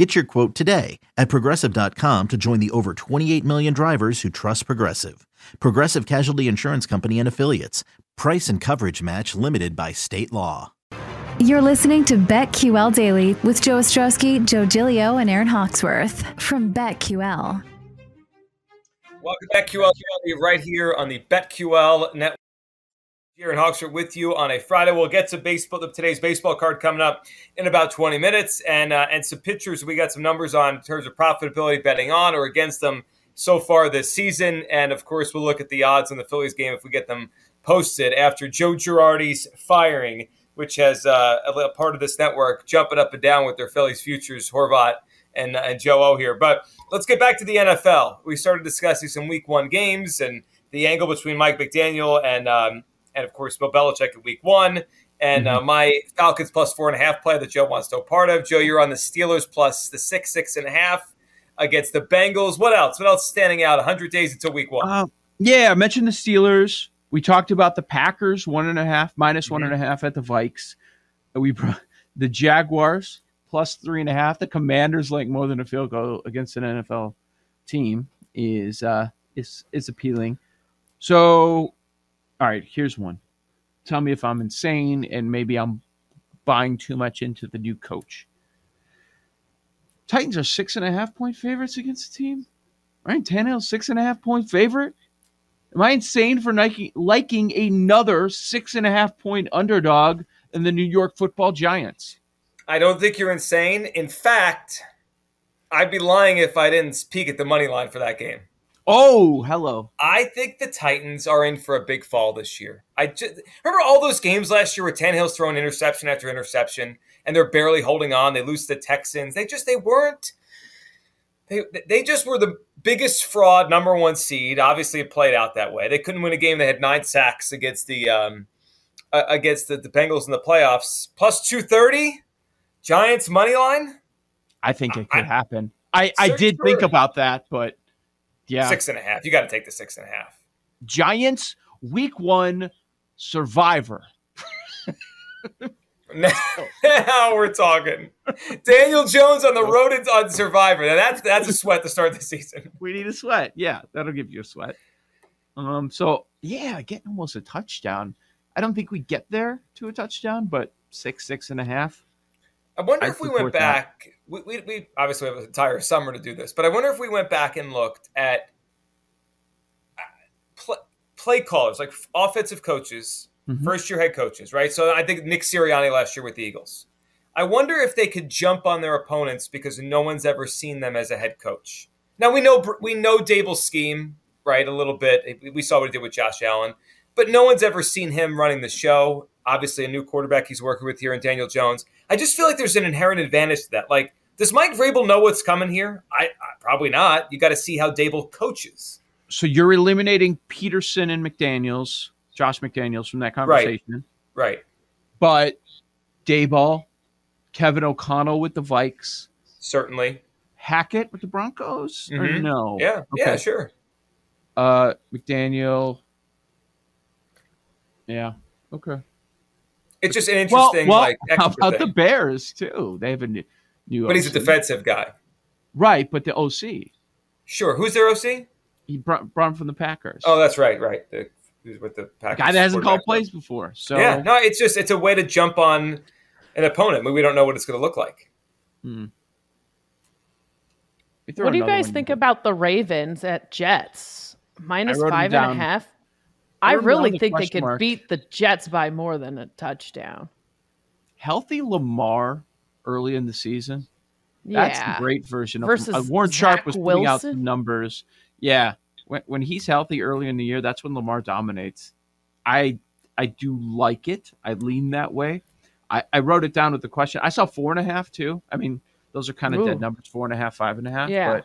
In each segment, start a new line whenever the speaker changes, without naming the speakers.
Get your quote today at progressive.com to join the over 28 million drivers who trust Progressive. Progressive Casualty Insurance Company and Affiliates. Price and coverage match limited by state law.
You're listening to BetQL Daily with Joe Ostrowski, Joe Giglio, and Aaron Hawksworth from BetQL.
Welcome back, QL right here on the BetQL network. Aaron Hawksworth with you on a Friday. We'll get to baseball today's baseball card coming up in about 20 minutes, and uh, and some pictures. We got some numbers on in terms of profitability betting on or against them so far this season, and of course we'll look at the odds on the Phillies game if we get them posted after Joe Girardi's firing, which has uh, a part of this network jumping up and down with their Phillies futures, Horvat and uh, and Joe O here. But let's get back to the NFL. We started discussing some Week One games and the angle between Mike McDaniel and um, and of course Bill Belichick in Week One. And uh, my Falcons plus four and a half play that Joe wants no part of. Joe, you're on the Steelers plus the six, six and a half against the Bengals. What else? What else standing out? 100 days until Week One.
Uh, yeah, I mentioned the Steelers. We talked about the Packers one and a half, minus one and a half at the Vikes. We brought the Jaguars plus three and a half. The Commanders like more than a field goal against an NFL team is uh, is is appealing. So, all right, here's one. Tell me if I'm insane and maybe I'm buying too much into the new coach. Titans are six and a half point favorites against the team. Ryan Tannehill six and a half point favorite. Am I insane for Nike liking another six and a half point underdog in the New York Football Giants?
I don't think you're insane. In fact, I'd be lying if I didn't peek at the money line for that game.
Oh, hello.
I think the Titans are in for a big fall this year. I just, remember all those games last year where Tannehill's throwing interception after interception, and they're barely holding on. They lose to the Texans. They just they weren't. They they just were the biggest fraud, number one seed. Obviously, it played out that way. They couldn't win a game. They had nine sacks against the um, uh, against the, the Bengals in the playoffs. Plus two thirty, Giants money line.
I think it could I, happen. I I did sure. think about that, but yeah,
six and a half. You got to take the six and a half.
Giants week one survivor.
now we're talking. Daniel Jones on the road on Survivor. Now that's that's a sweat to start the season.
We need a sweat. Yeah, that'll give you a sweat. Um. So yeah, getting almost a touchdown. I don't think we get there to a touchdown, but six, six and a half.
I wonder I if we went back. We, we, we, obviously have an entire summer to do this, but I wonder if we went back and looked at uh, play, play callers, like offensive coaches mm-hmm. first year head coaches, right? So I think Nick Sirianni last year with the Eagles. I wonder if they could jump on their opponents because no one's ever seen them as a head coach. Now we know we know Daboll's scheme, right? A little bit. We saw what he did with Josh Allen, but no one's ever seen him running the show. Obviously, a new quarterback he's working with here in Daniel Jones. I just feel like there's an inherent advantage to that. Like, does Mike Vrabel know what's coming here? I, I probably not. You got to see how Daboll coaches.
So you're eliminating Pederson and McDaniels Josh McDaniels from that conversation.
Right. right.
But Daboll, Kevin O'Connell with the Vikes.
Certainly.
Hackett with the Broncos? Mm-hmm. No?
Yeah. Okay. Yeah, sure.
Uh, McDaniel. Yeah. Okay.
It's just an interesting well, well, like
how about thing. the Bears too? They have a new, new
But OC. he's a defensive guy.
Right, but the OC.
Sure. Who's their OC?
He brought, brought him from the Packers.
Oh, that's right, right. The who's with the
Packers. Guy that hasn't called plays before. So
yeah, no, it's just it's a way to jump on an opponent. we don't know what it's going to look like. Hmm.
What do you guys think about the Ravens at Jets minus five and a half? I, really think they could mark. beat the Jets by more than a touchdown.
Healthy Lamar early in the season. Yeah. That's the great version of Versus uh, Warren Sharp was putting out the numbers. Yeah when, when he's healthy early in the year, that's when Lamar dominates. I I do like it. I lean that way. I, I wrote it down with the question. I saw four and a half too. I mean, those are kind of dead numbers, four and a half, five and a half.
Yeah.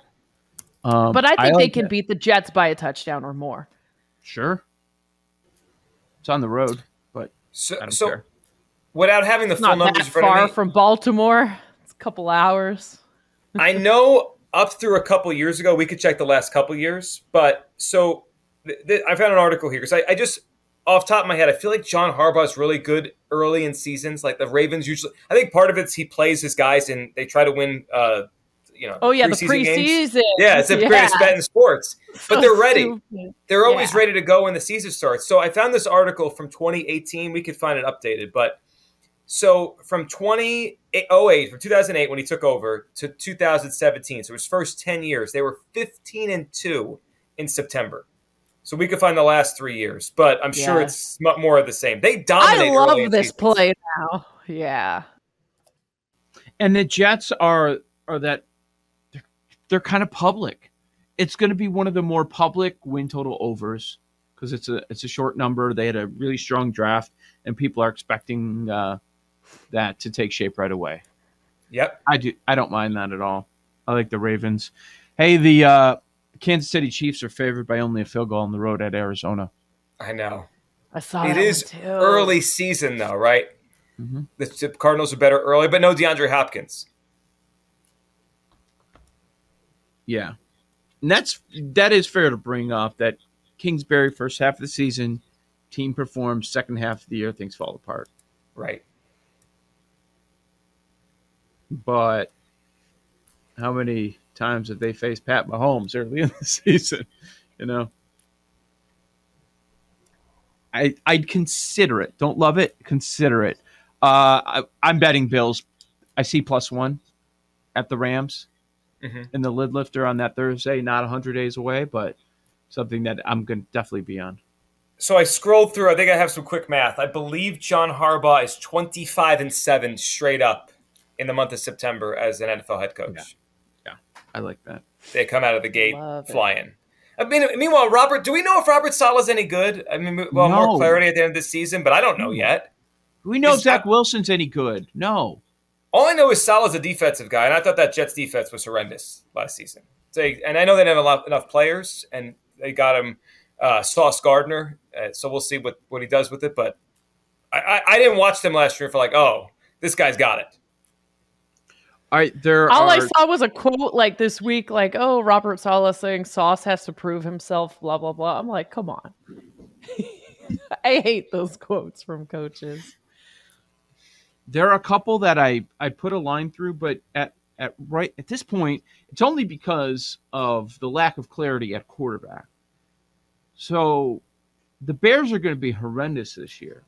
But, um,
but I think I like they can beat the Jets by a touchdown or more.
Sure. It's on the road, but
so, so care. without having the
it's
full numbers
that far from Baltimore, it's a couple hours.
I know up through a couple years ago, we could check the last couple years, but so th- th- I found an article here because I, I just off top of my head, I feel like John Harbaugh is really good early in seasons. Like the Ravens usually, I think part of it's he plays his guys and they try to win. Uh, you know,
oh yeah, the preseason. Games.
Yeah, it's the yeah. greatest bet in sports. But so they're ready. Stupid. They're always yeah. ready to go when the season starts. So I found this article from 2018. We could find it updated, but so from 2008, from 2008 when he took over to 2017, so his first 10 years, they were 15 and two in September. So we could find the last three years, but I'm yeah. sure it's more of the same. They dominate.
I love this play now. Yeah.
And the Jets are are that they're, they're kind of public. It's going to be one of the more public win total overs because it's a it's a short number. They had a really strong draft, and people are expecting uh, that to take shape right away.
Yep,
I do. I don't mind that at all. I like the Ravens. Hey, the uh, Kansas City Chiefs are favored by only a field goal on the road at Arizona.
I know.
I saw
it is early season though, right? Mm-hmm. The Cardinals are better early, but no DeAndre Hopkins.
Yeah, and that's that is fair to bring up. That Kingsbury first half of the season, team performs. Second half of the year, things fall apart.
Right.
But how many times have they faced Pat Mahomes early in the season? You know, I I'd consider it. Don't love it, consider it. Uh, I, am betting Bills. I see plus one at the Rams mm-hmm. in the lid lifter on that Thursday. Not 100 days away, but something that I'm going to definitely be on.
So I scrolled through. I think I have some quick math. I believe John Harbaugh is 25 and seven straight up in the month of September as an NFL head coach.
Yeah. I like that.
They come out of the gate flying. I mean, meanwhile, Robert, do we know if Robert is any good? I mean, well, no. more clarity at the end of the season, but I don't know yet.
Do we know is if Zach Wilson's any good? No.
All I know is Saleh's a defensive guy, and I thought that Jets defense was horrendous last season. So, and I know they didn't have lot, enough players, and they got him uh, Sauce Gardner. Uh, so we'll see what, what he does with it. But I, I, I didn't watch them last year for like, oh, this guy's got it.
I there
all
are...
I saw was a quote like this week, like, "Oh, Robert Saleh saying Sauce has to prove himself." Blah blah blah. I'm like, come on. I hate those quotes from coaches.
There are a couple that I I put a line through, but at at right at this point, it's only because of the lack of clarity at quarterback. So the Bears are going to be horrendous this year.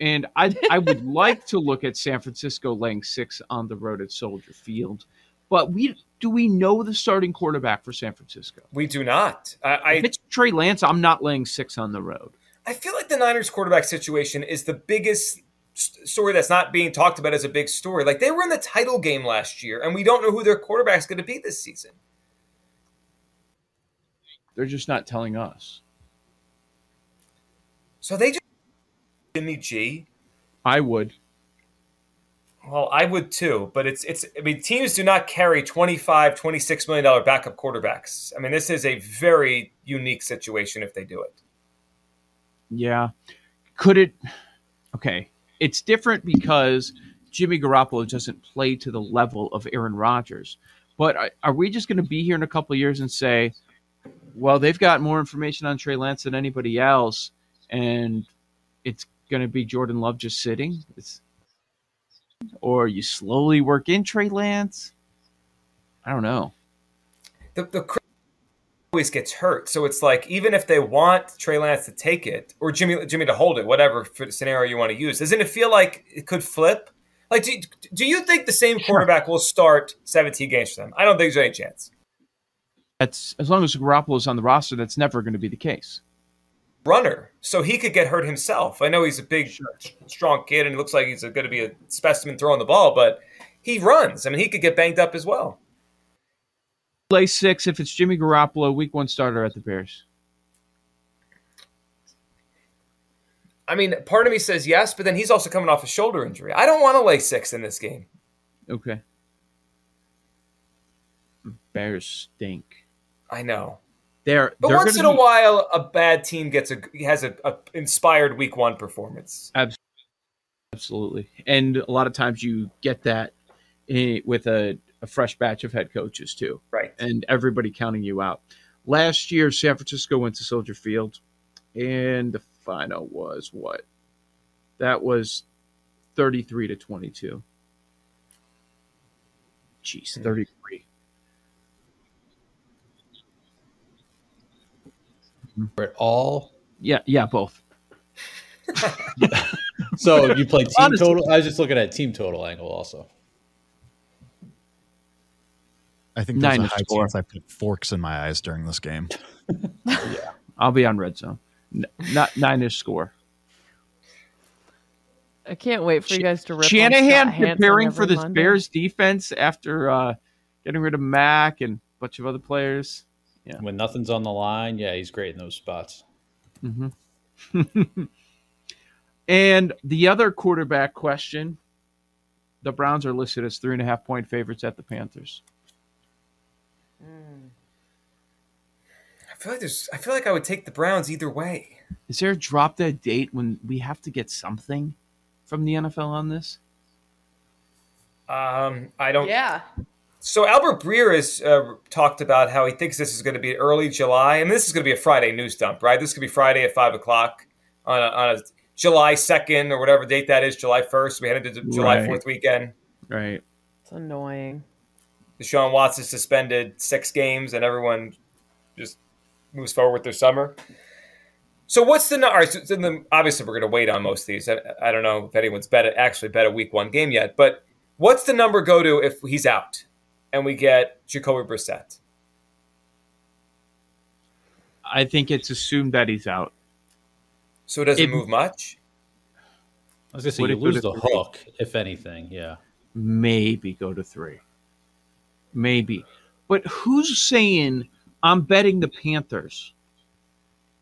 And I I would like to look at San Francisco laying six on the road at Soldier Field, but we do we know the starting quarterback for San Francisco?
We do not. I, I
if it's Trey Lance, I'm not laying six on the road.
I feel like the Niners quarterback situation is the biggest story that's not being talked about as a big story. Like they were in the title game last year, and we don't know who their quarterback's going to be this season.
They're just not telling us.
So they just Jimmy G?
I would.
Well, I would too, but it's it's I mean teams do not carry 25 26 million dollar backup quarterbacks. I mean this is a very unique situation if they do it.
Yeah. Could it Okay. It's different because Jimmy Garoppolo doesn't play to the level of Aaron Rodgers. But are we just going to be here in a couple years and say, well, they've got more information on Trey Lance than anybody else, and it's going to be Jordan Love just sitting? It's, or you slowly work in Trey Lance? I don't know.
The, the always gets hurt, so it's like even if they want Trey Lance to take it or Jimmy Jimmy to hold it, whatever scenario you want to use, doesn't it feel like it could flip? Like, do, do you think the same quarterback will start 17 games for them? I don't think there's any chance.
That's as long as Garoppolo is on the roster. That's never going to be the case
runner, so he could get hurt himself. I know he's a big, sure. strong kid, and he looks like he's going to be a specimen throwing the ball, but he runs. I mean, he could get banged up as well.
Play six if it's Jimmy Garoppolo, week one starter at the Bears.
I mean, part of me says yes, but then he's also coming off a shoulder injury. I don't want to lay six in this game.
Okay. Bears stink.
I know.
They're
But
they're
once in a
be-
while, a bad team gets a has a, a inspired week one performance.
Absolutely. absolutely, And a lot of times you get that eh, with a, a fresh batch of head coaches too,
Right.
and everybody counting you out. Last year, San Francisco went to Soldier Field, and the final was what? That was 33 to 22. Jeez, hmm. 33.
For it all.
Yeah, yeah, both.
So you play team
Honestly.
total. I was just looking at team total angle also.
I think there's
Nine
a high
score.
chance I put forks in my eyes during this game.
yeah, I'll be on red zone. N- not nine-ish score.
I can't wait for you guys to rip on
Shanahan
Scott Hanson
preparing for
every
this
Monday.
Bears defense after uh, getting rid of Mack and a bunch of other players.
Yeah, When nothing's on the line, yeah, he's great in those spots.
hmm and the other quarterback question the Browns are listed as three and a half point favorites at the Panthers.
I feel like there's. I feel like I would take the Browns either way.
Is there a drop dead date when we have to get something from the NFL on this?
Um, I don't.
Yeah.
So Albert Breer has uh, talked about how he thinks this is going to be early July. I mean, this is going to be a Friday news dump, right? This could be Friday at five o'clock on a, on a July second or whatever date that is, July first. We head into the July
Right.
Fourth weekend.
Right.
It's annoying.
Deshaun Watson suspended six games, and everyone just moves forward with their summer. So what's the number? So so then obviously, we're going to wait on most of these. I, I don't know if anyone's bet actually bet a week one game yet, but what's the number go to if he's out and we get Jacoby Brissett?
I think it's assumed that he's out.
So it doesn't
It-
move much.
I was gonna say
Would
you
it go
lose the
three?
hook, if anything. Yeah.
Maybe go to three. Maybe. But who's saying I'm betting the Panthers?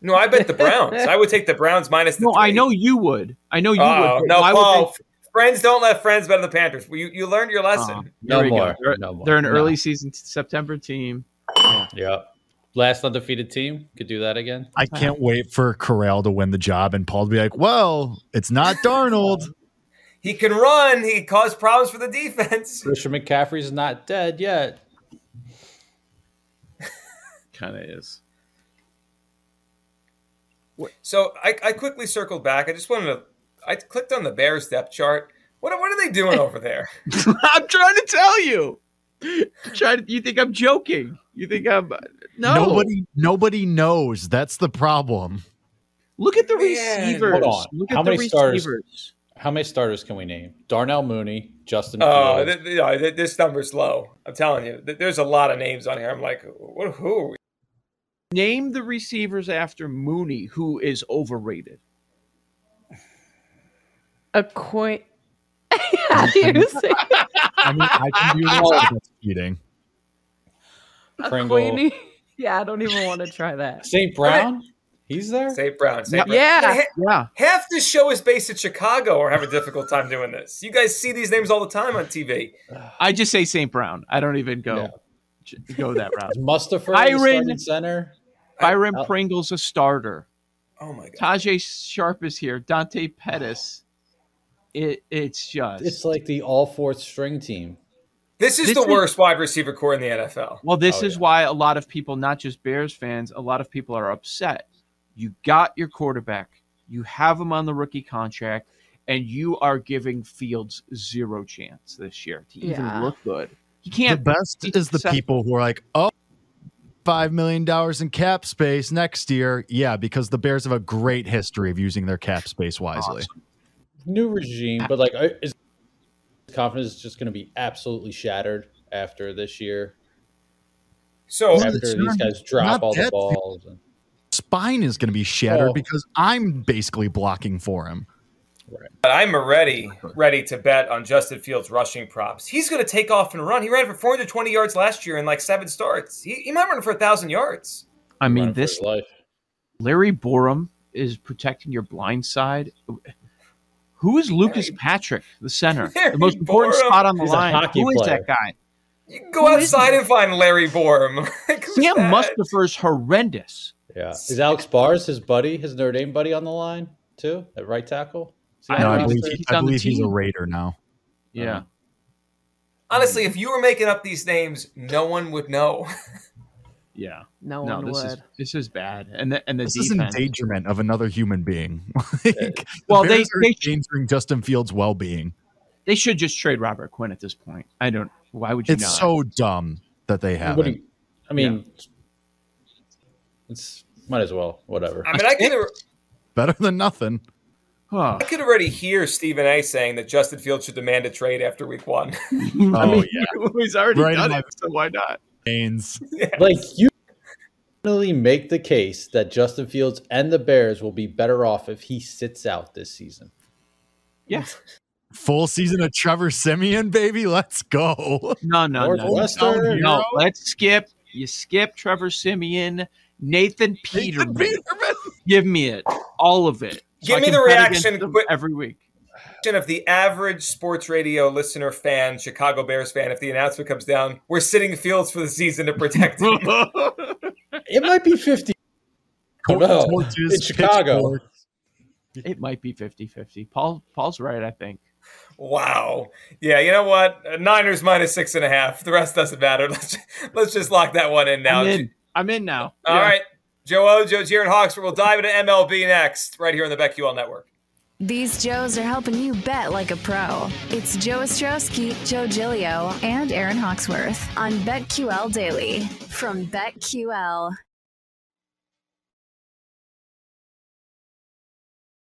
No, I bet the Browns. I would take the Browns minus the.
No, I know you would. I know you
Oh
would.
no,
why would
Paul!
they-
Friends don't let friends bet on the Panthers. You you learned your lesson.
Oh,
No
there we go.
more.
They're,
No more.
they're an
No.
early season September team.
Yeah. Last undefeated team could do that again.
I can't wait for Corral to win the job and Paul to be like, well, it's not Darnold.
He can run. He can cause problems for the defense.
Christian McCaffrey's not dead yet.
Kind of is.
So I, I quickly circled back. I just wanted to. I clicked on the Bears depth chart. What what are they doing over there?
I'm trying to tell you. I'm trying to, you think I'm joking? You think I'm no?
Nobody nobody knows. That's the problem.
Look at the
Man.
receivers.
Hold on.
Look
How
at the
many starters?
receivers.
How many starters can we name? Darnell Mooney, Justin
Oh,
Fields.
th- th- no, th- this number's low. I'm telling you. Th- There's a lot of names on here. I'm like, what? Who are we?
Name the receivers after Mooney, who is overrated.
A coin. How you say
I mean, I can do this. but That's cheating.
Pringle.
queenie? Yeah, I don't even want to try that.
St. Brown? He's there?
St. Brown. St. Brown.
Yeah.
Ha-
Yeah,
Half this show is based in Chicago or have a difficult time doing this. You guys see these names all the time on TV.
I just say St. Brown. I don't even go go that route.
Mustipher,
Byron-
starting center.
Byron
I-
Pringle's a starter.
Oh my god.
Tajae Sharpe is here. Dante Pettis. It it's just
It's like the all fourth string team.
This is
This
the
is-
worst wide receiver corps in the NFL.
well. This
Oh,
is
yeah.
why a lot of people, not just Bears fans, a lot of people are upset. You got your quarterback. You have him on the rookie contract, and you are giving Fields zero chance this year to even
Yeah.
look good. He
The
can't.
The best is the
Seth-
people who are like, oh, five million dollars in cap space next year. Yeah, because the Bears have a great history of using their cap space wisely.
New regime, but like, are- is confidence is just going to be absolutely shattered after this year?
So
after these
not-
guys drop
not
all the balls? And,
Spine is going to be shattered
Oh.
because I'm basically blocking for him.
But I'm already ready to bet on Justin Fields rushing props. He's going to take off and run. He ran for 420 yards last year in like seven starts. He, he might run for a thousand yards.
I mean,
running
this
life.
Larry Borom is protecting your blind side. Who is Lucas
Larry-
Patrick, the center,
Larry
the most important
Borom.
spot on the
He's
line?
hockey
Who is
player.
that guy?
You can go
Who is
outside and find Larry Borom.
Sam
that?
Mustipher's horrendous.
Yeah. Is Alex Bars his buddy, his Notre Dame buddy on the line too at right tackle?
I
on
No, I believe,
He's
I believe he's a. Raider now.
Yeah. Uh-huh.
Honestly, if you were making up these names, no one would know.
Yeah.
No,
No,
one
this
would.
is this is bad. And the and the
This is endangerment of another human being. like,
Well,
the
they-
Bears are
they-
endangering Justin Fields' well-being.
They should just trade Robert Quinn at this point. I don't. Why would you
It's
not?
so dumb that they have
What do
it.
you- I mean, it's might as well. Whatever.
I mean, I can
Better than nothing.
Huh.
I could already hear Stephen A. saying that Justin Fields should demand a trade after Week One.
Oh yeah,
he's already
Right
done it. So why not?
Haynes.
Like you really make the case that Justin Fields and the Bears will be better off if he sits out this season.
Yeah.
Full season of Trevor Siemian, baby. Let's go.
No, no, no.
Northwestern.
No, let's skip. You skip Trevor Siemian, Nathan Peterman.
Peterman.
Give me it, all of it.
Give
I
me the reaction
against every week.
of the average sports radio listener fan, Chicago Bears fan, if the announcement comes down, we're sitting Fields for the season to protect him.
It might be fifty. Oh, no.
Torches,
In Chicago.
it might be 50-50. Paul Paul's right, I think.
wow. Yeah, you know what? Niners minus six and a half. The rest doesn't matter. Let's let's just lock that one in now.
I'm in. I'm in now.
All
Yeah.
right. Joe O, Joe Gier, and Hawksworth. We'll dive into MLB next, right here on the BetQL Network.
These Joes are helping you bet like a pro. It's Joe Ostrowski, Joe Giglio, and Aaron Hawksworth on BetQL Daily from BetQL.